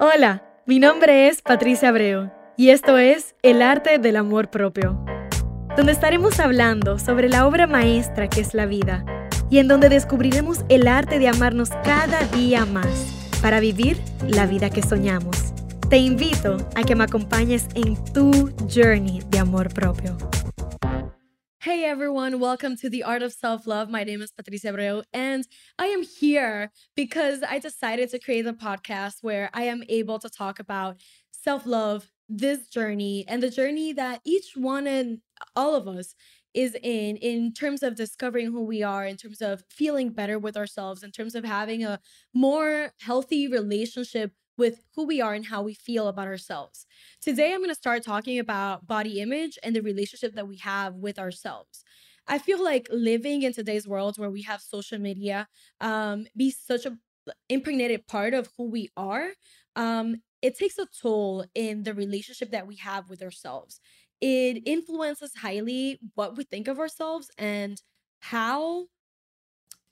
Hola, mi nombre es Patricia Abreu y esto es El arte del amor propio, donde estaremos hablando sobre la obra maestra que es la vida y en donde descubriremos el arte de amarnos cada día más para vivir la vida que soñamos. Te invito a que me acompañes en tu journey de amor propio. Hey everyone, welcome to the Art of Self Love. My name is Patricia Abreu, and I am here because I decided to create a podcast where I am able to talk about self love, this journey, and the journey that each one and all of us is in, in terms of discovering who we are, in terms of feeling better with ourselves, in terms of having a more healthy relationship with who we are and how we feel about ourselves. Today, I'm going to start talking about body image and the relationship that we have with ourselves. I feel like living in today's world where we have social media um, be such a impregnated part of who we are, um, it takes a toll in the relationship that we have with ourselves. It influences highly what we think of ourselves and how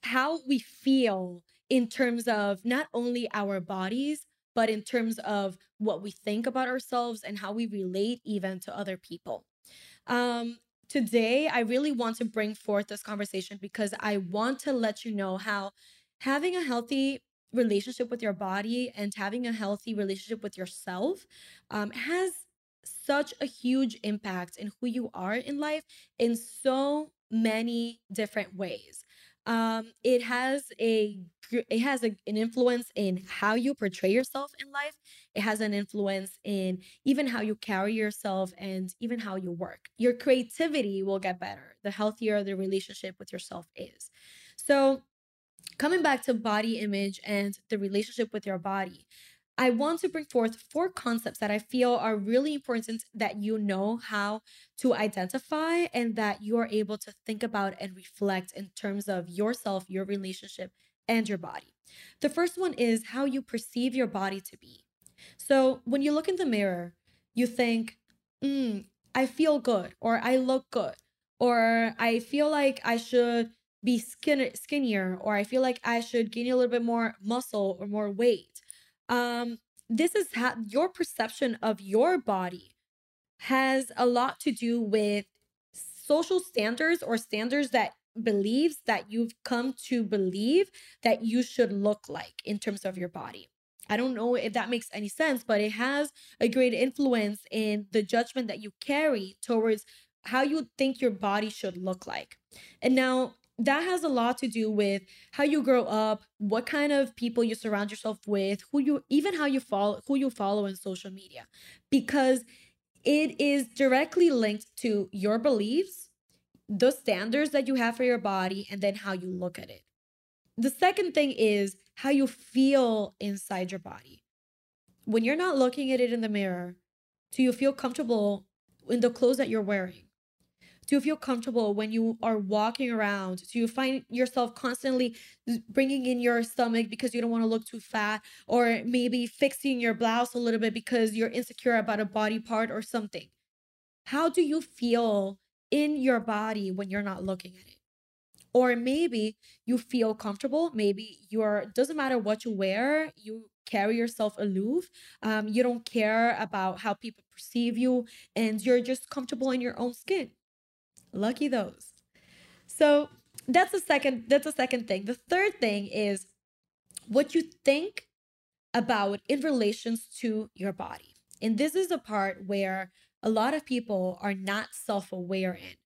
how we feel in terms of not only our bodies but in terms of what we think about ourselves and how we relate even to other people. Um, today, I really want to bring forth this conversation because I want to let you know how having a healthy relationship with your body and having a healthy relationship with yourself um, has such a huge impact in who you are in life in so many different ways um it has a it has a, an influence in how you portray yourself in life. It has an influence in even how you carry yourself and even how you work. Your creativity will get better the healthier the relationship with yourself is. So coming back to body image and the relationship with your body I want to bring forth four concepts that I feel are really important that you know how to identify and that you're able to think about and reflect in terms of yourself, your relationship, and your body. The first one is how you perceive your body to be. So when you look in the mirror, you think, mm, I feel good, or I look good, or I feel like I should be skin- skinnier, or I feel like I should gain a little bit more muscle or more weight um this is how your perception of your body has a lot to do with social standards or standards that beliefs that you've come to believe that you should look like in terms of your body. I don't know if that makes any sense, but it has a great influence in the judgment that you carry towards how you think your body should look like. And now that has a lot to do with how you grow up, what kind of people you surround yourself with, who you even how you follow who you follow in social media because it is directly linked to your beliefs, the standards that you have for your body and then how you look at it. The second thing is how you feel inside your body. When you're not looking at it in the mirror, do you feel comfortable in the clothes that you're wearing? Do you feel comfortable when you are walking around? Do you find yourself constantly bringing in your stomach because you don't want to look too fat? Or maybe fixing your blouse a little bit because you're insecure about a body part or something? How do you feel in your body when you're not looking at it? Or maybe you feel comfortable. Maybe you're, doesn't matter what you wear, you carry yourself aloof. Um, you don't care about how people perceive you, and you're just comfortable in your own skin. Lucky those. So that's the second that's the second thing. The third thing is what you think about in relations to your body. And this is the part where a lot of people are not self-aware in.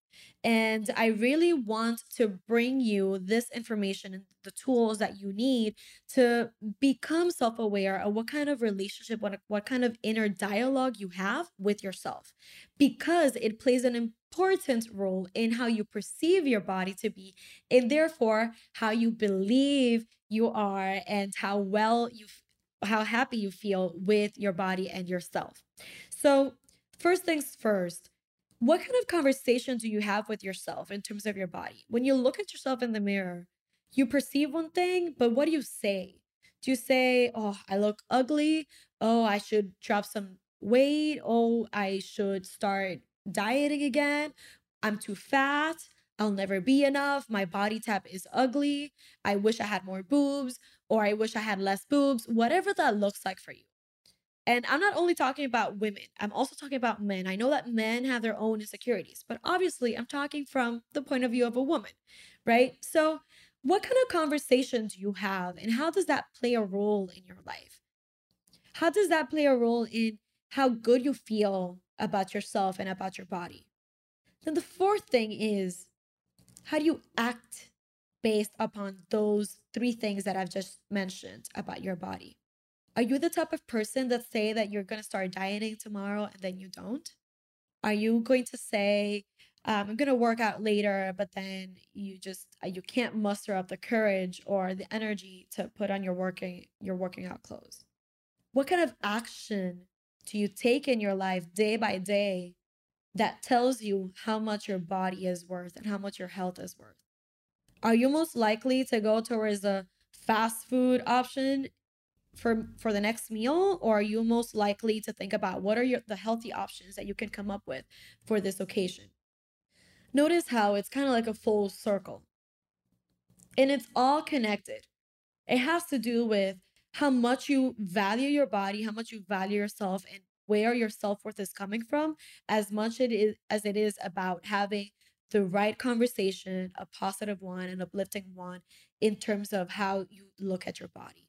And I really want to bring you this information and the tools that you need to become self aware of what kind of relationship, what, what kind of inner dialogue you have with yourself, because it plays an important role in how you perceive your body to be, and therefore how you believe you are and how well you how happy you feel with your body and yourself. So, first things first, what kind of conversation do you have with yourself in terms of your body? When you look at yourself in the mirror, you perceive one thing, but what do you say? Do you say, Oh, I look ugly? Oh, I should drop some weight? Oh, I should start dieting again? I'm too fat. I'll never be enough. My body type is ugly. I wish I had more boobs, or I wish I had less boobs, whatever that looks like for you. And I'm not only talking about women, I'm also talking about men. I know that men have their own insecurities, but obviously I'm talking from the point of view of a woman, right? So, what kind of conversations do you have and how does that play a role in your life? How does that play a role in how good you feel about yourself and about your body? Then the fourth thing is how do you act based upon those three things that I've just mentioned about your body? Are you the type of person that say that you're going to start dieting tomorrow and then you don't? Are you going to say um, I'm going to work out later, but then you just uh, you can't muster up the courage or the energy to put on your working your working out clothes? What kind of action do you take in your life day by day that tells you how much your body is worth and how much your health is worth? Are you most likely to go towards a fast food option for for the next meal or are you most likely to think about what are your the healthy options that you can come up with for this occasion? Notice how it's kind of like a full circle. And it's all connected. It has to do with how much you value your body, how much you value yourself, and where your self worth is coming from, as much it is as it is about having the right conversation, a positive one, an uplifting one, in terms of how you look at your body.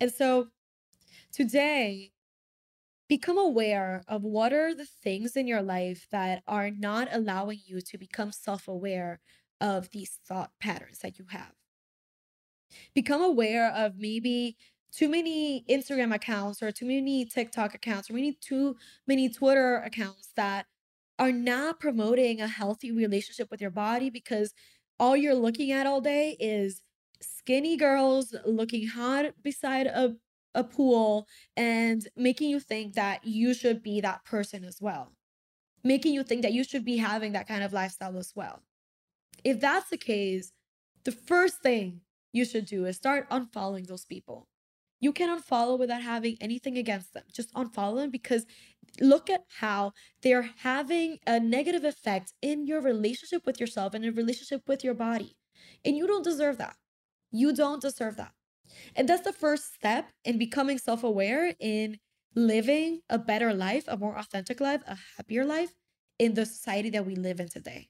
And so today, become aware of what are the things in your life that are not allowing you to become self aware of these thought patterns that you have. Become aware of maybe too many Instagram accounts or too many TikTok accounts or maybe too many Twitter accounts that are not promoting a healthy relationship with your body because all you're looking at all day is skinny girls looking hot beside a, a pool and making you think that you should be that person as well. Making you think that you should be having that kind of lifestyle as well. If that's the case, the first thing you should do is start unfollowing those people. You can unfollow without having anything against them. Just unfollow them because look at how they're having a negative effect in your relationship with yourself and a relationship with your body. And you don't deserve that. You don't deserve that. And that's the first step in becoming self aware, in living a better life, a more authentic life, a happier life in the society that we live in today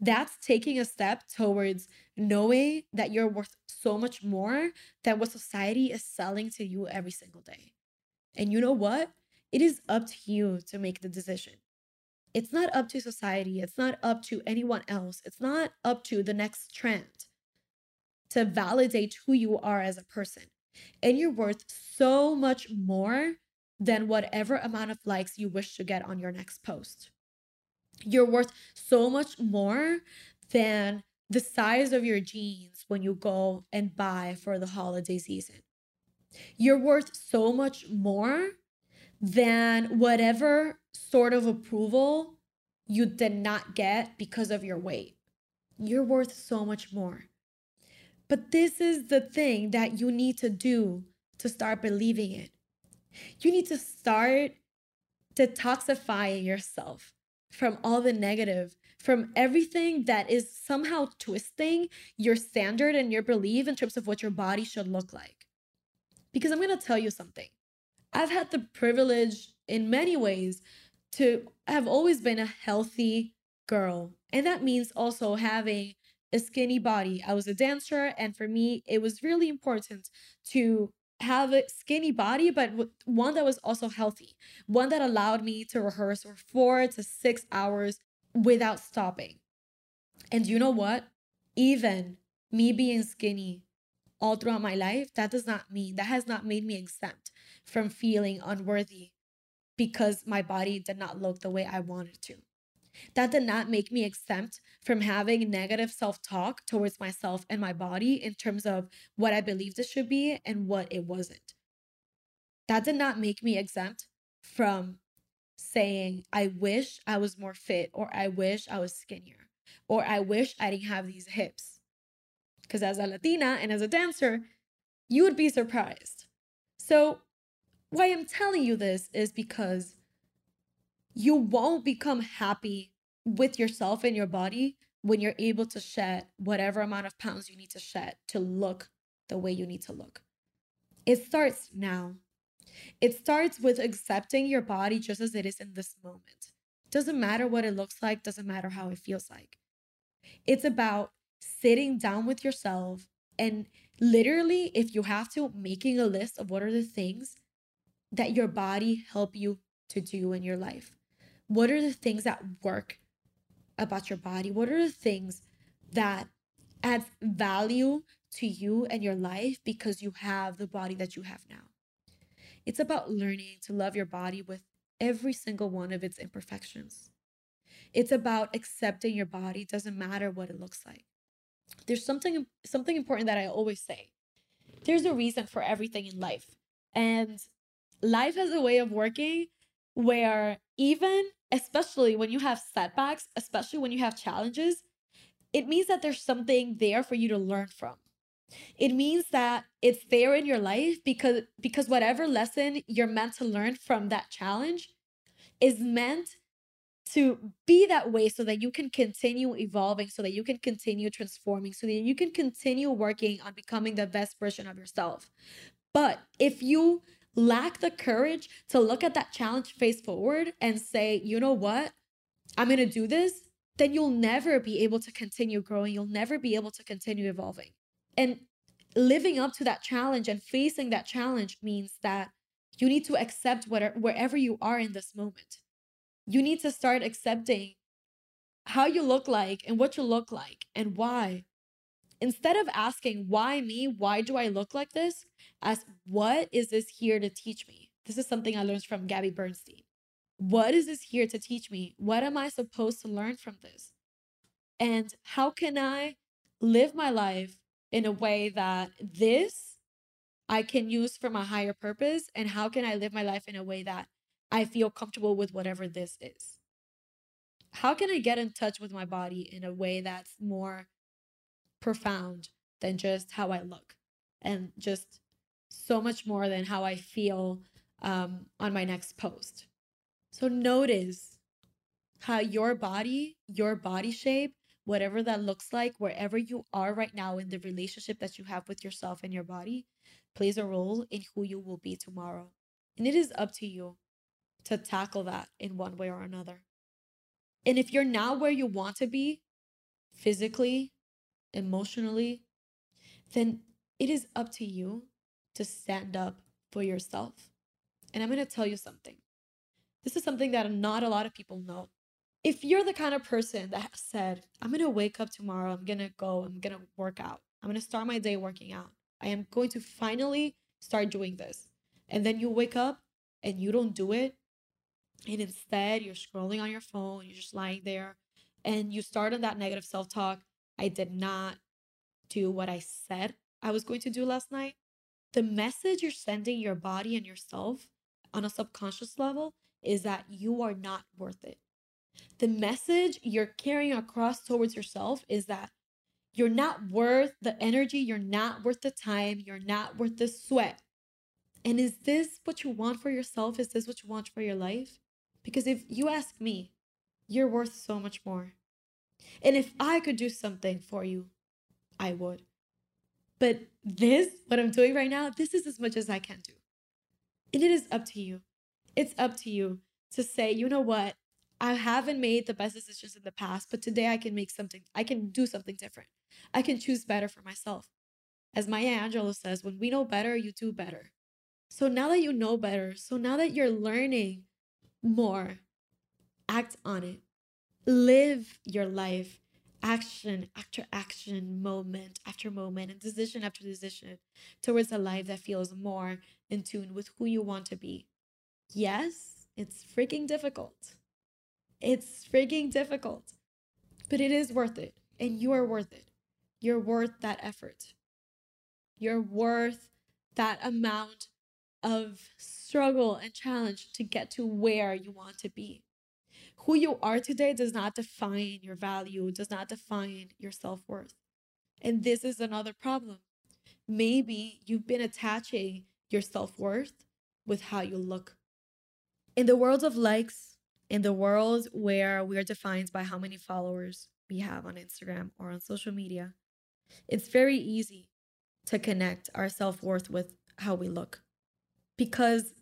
that's taking a step towards knowing that you're worth so much more than what society is selling to you every single day. And you know what? It is up to you to make the decision. It's not up to society. It's not up to anyone else. It's not up to the next trend to validate who you are as a person. And you're worth so much more than whatever amount of likes you wish to get on your next post you're worth so much more than the size of your jeans when you go and buy for the holiday season. You're worth so much more than whatever sort of approval you did not get because of your weight. You're worth so much more. But this is the thing that you need to do to start believing it. You need to start detoxifying yourself from all the negative, from everything that is somehow twisting your standard and your belief in terms of what your body should look like. Because I'm going to tell you something. I've had the privilege in many ways to have always been a healthy girl. And that means also having a skinny body. I was a dancer, and for me, it was really important to have a skinny body, but one that was also healthy, one that allowed me to rehearse for four to six hours without stopping. And you know what? Even me being skinny all throughout my life, that does not mean, that has not made me exempt from feeling unworthy because my body did not look the way I wanted to. That did not make me exempt from having negative self talk towards myself and my body in terms of what I believed it should be and what it wasn't. That did not make me exempt from saying, I wish I was more fit, or I wish I was skinnier, or I wish I didn't have these hips. Because as a Latina and as a dancer, you would be surprised. So, why I'm telling you this is because you won't become happy with yourself and your body when you're able to shed whatever amount of pounds you need to shed to look the way you need to look. It starts now. It starts with accepting your body just as it is in this moment. Doesn't matter what it looks like, doesn't matter how it feels like. It's about sitting down with yourself and literally, if you have to, making a list of what are the things that your body help you to do in your life. What are the things that work about your body? What are the things that adds value to you and your life because you have the body that you have now? It's about learning to love your body with every single one of its imperfections. It's about accepting your body, doesn't matter what it looks like. There's something something important that I always say. There's a reason for everything in life. And life has a way of working where even especially when you have setbacks, especially when you have challenges, it means that there's something there for you to learn from. It means that it's there in your life because because whatever lesson you're meant to learn from that challenge is meant to be that way so that you can continue evolving, so that you can continue transforming, so that you can continue working on becoming the best version of yourself. But if you lack the courage to look at that challenge face forward and say, you know what, I'm going to do this, then you'll never be able to continue growing. You'll never be able to continue evolving. And living up to that challenge and facing that challenge means that you need to accept whatever, wherever you are in this moment. You need to start accepting how you look like and what you look like and why. Instead of asking, why me? Why do I look like this? Ask, what is this here to teach me? This is something I learned from Gabby Bernstein. What is this here to teach me? What am I supposed to learn from this? And how can I live my life in a way that this I can use for my higher purpose? And how can I live my life in a way that I feel comfortable with whatever this is? How can I get in touch with my body in a way that's more profound than just how I look and just so much more than how I feel um, on my next post? So notice how your body, your body shape, whatever that looks like, wherever you are right now in the relationship that you have with yourself and your body, plays a role in who you will be tomorrow. And it is up to you to tackle that in one way or another. And if you're not where you want to be, physically, emotionally, then it is up to you to stand up for yourself. And I'm going to tell you something. This is something that not a lot of people know if you're the kind of person that said, I'm going to wake up tomorrow, I'm going to go, I'm going to work out, I'm going to start my day working out, I am going to finally start doing this. And then you wake up and you don't do it. And instead, you're scrolling on your phone, you're just lying there, and you start on that negative self talk. I did not do what I said I was going to do last night. The message you're sending your body and yourself on a subconscious level is that you are not worth it the message you're carrying across towards yourself is that you're not worth the energy, you're not worth the time, you're not worth the sweat. And is this what you want for yourself? Is this what you want for your life? Because if you ask me, you're worth so much more. And if I could do something for you, I would. But this, what I'm doing right now, this is as much as I can do. And it is up to you. It's up to you to say, you know what? I haven't made the best decisions in the past, but today I can make something, I can do something different. I can choose better for myself. As Maya Angelou says, when we know better, you do better. So now that you know better, so now that you're learning more, act on it. Live your life action after action, moment after moment, and decision after decision towards a life that feels more in tune with who you want to be. Yes, it's freaking difficult. It's freaking difficult, but it is worth it. And you are worth it. You're worth that effort. You're worth that amount of struggle and challenge to get to where you want to be. Who you are today does not define your value, does not define your self worth. And this is another problem. Maybe you've been attaching your self worth with how you look. In the world of likes, in the world where we are defined by how many followers we have on Instagram or on social media, it's very easy to connect our self worth with how we look. Because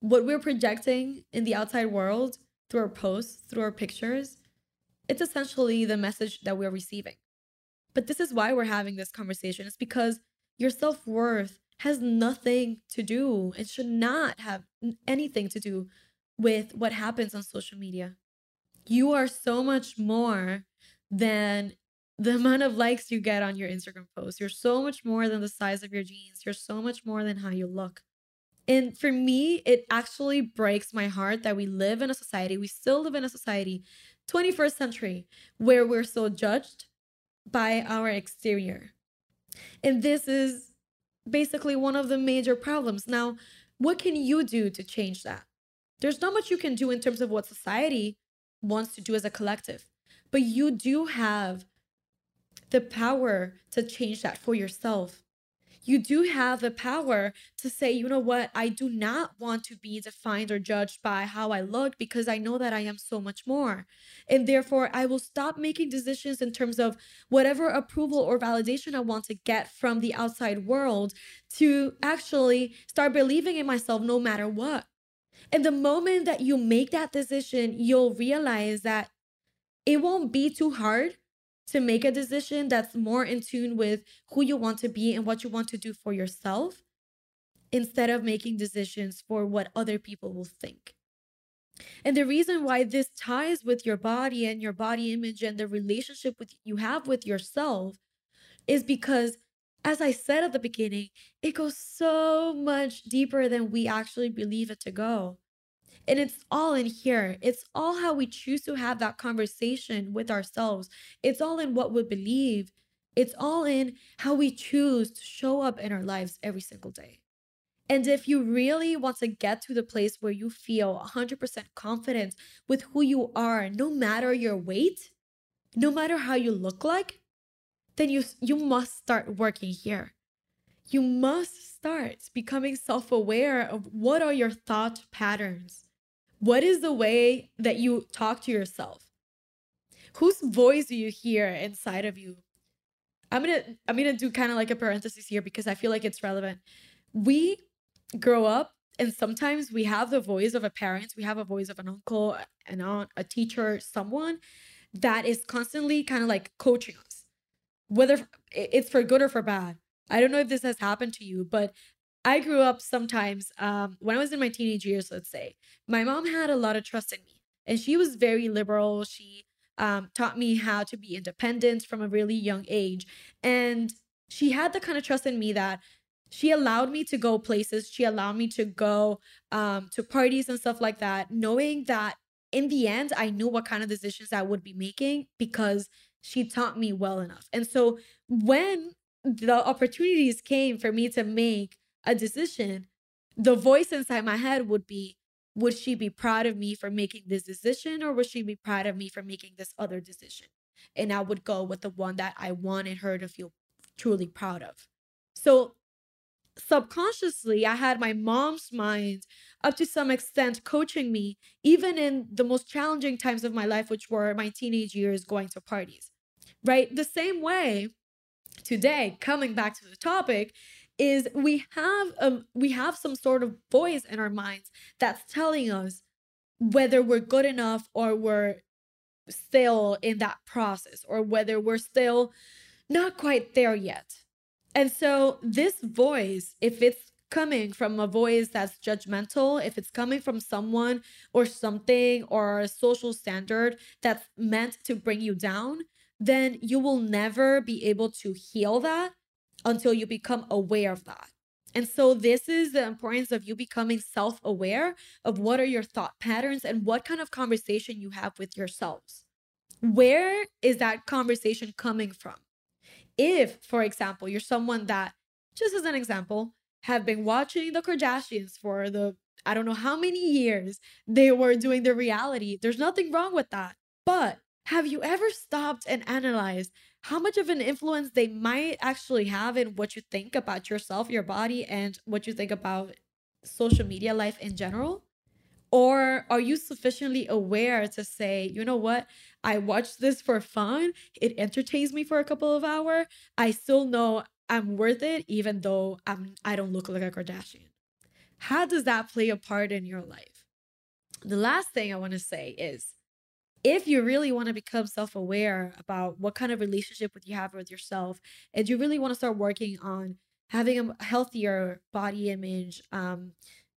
what we're projecting in the outside world through our posts, through our pictures, it's essentially the message that we're receiving. But this is why we're having this conversation. It's because your self worth has nothing to do, it should not have anything to do with what happens on social media. You are so much more than the amount of likes you get on your Instagram post. You're so much more than the size of your jeans. You're so much more than how you look. And for me, it actually breaks my heart that we live in a society, we still live in a society, 21st century, where we're so judged by our exterior. And this is basically one of the major problems. Now, what can you do to change that? There's not much you can do in terms of what society wants to do as a collective, but you do have the power to change that for yourself you do have the power to say, you know what, I do not want to be defined or judged by how I look because I know that I am so much more. And therefore, I will stop making decisions in terms of whatever approval or validation I want to get from the outside world to actually start believing in myself no matter what. And the moment that you make that decision, you'll realize that it won't be too hard to make a decision that's more in tune with who you want to be and what you want to do for yourself instead of making decisions for what other people will think. And the reason why this ties with your body and your body image and the relationship with you have with yourself is because as I said at the beginning, it goes so much deeper than we actually believe it to go. And it's all in here. It's all how we choose to have that conversation with ourselves. It's all in what we believe. It's all in how we choose to show up in our lives every single day. And if you really want to get to the place where you feel 100% confident with who you are, no matter your weight, no matter how you look like, then you you must start working here. You must start becoming self-aware of what are your thought patterns. What is the way that you talk to yourself? Whose voice do you hear inside of you? I'm gonna I'm gonna do kind of like a parenthesis here because I feel like it's relevant. We grow up and sometimes we have the voice of a parent, we have a voice of an uncle, an aunt, a teacher, someone that is constantly kind of like coaching us, whether it's for good or for bad. I don't know if this has happened to you, but I grew up sometimes um, when I was in my teenage years, let's say, my mom had a lot of trust in me and she was very liberal. She um, taught me how to be independent from a really young age. And she had the kind of trust in me that she allowed me to go places. She allowed me to go um, to parties and stuff like that, knowing that in the end, I knew what kind of decisions I would be making because she taught me well enough. And so when the opportunities came for me to make a decision, the voice inside my head would be, would she be proud of me for making this decision or would she be proud of me for making this other decision? And I would go with the one that I wanted her to feel truly proud of. So subconsciously, I had my mom's mind up to some extent coaching me, even in the most challenging times of my life, which were my teenage years going to parties. Right? The same way today, coming back to the topic, is we have um we have some sort of voice in our minds that's telling us whether we're good enough or we're still in that process or whether we're still not quite there yet. And so this voice, if it's coming from a voice that's judgmental, if it's coming from someone or something or a social standard that's meant to bring you down, then you will never be able to heal that until you become aware of that. And so, this is the importance of you becoming self aware of what are your thought patterns and what kind of conversation you have with yourselves. Where is that conversation coming from? If, for example, you're someone that, just as an example, have been watching the Kardashians for the I don't know how many years they were doing the reality, there's nothing wrong with that. But have you ever stopped and analyzed how much of an influence they might actually have in what you think about yourself, your body, and what you think about social media life in general? Or are you sufficiently aware to say, you know what? I watched this for fun. It entertains me for a couple of hours. I still know I'm worth it, even though I'm I don't look like a Kardashian. how does that play a part in your life? The last thing I want to say is if you really want to become self-aware about what kind of relationship you have with yourself and you really want to start working on having a healthier body image um,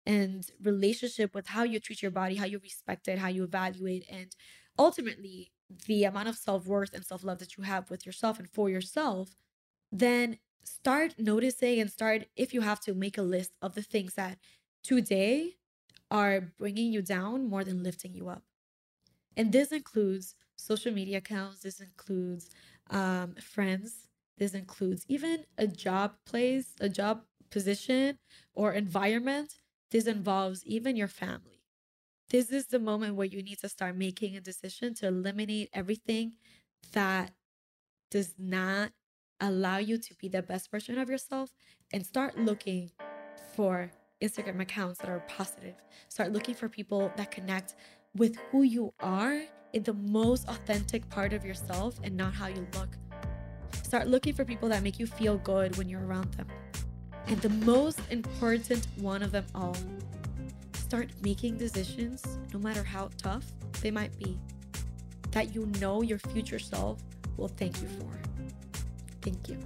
and relationship with how you treat your body how you respect it how you evaluate and ultimately the amount of self-worth and self-love that you have with yourself and for yourself then start noticing and start if you have to make a list of the things that today are bringing you down more than lifting you up and this includes social media accounts, this includes um, friends, this includes even a job place, a job position or environment. This involves even your family. This is the moment where you need to start making a decision to eliminate everything that does not allow you to be the best version of yourself and start looking for Instagram accounts that are positive. Start looking for people that connect with who you are in the most authentic part of yourself and not how you look. Start looking for people that make you feel good when you're around them. And the most important one of them all, start making decisions, no matter how tough they might be, that you know your future self will thank you for. Thank you.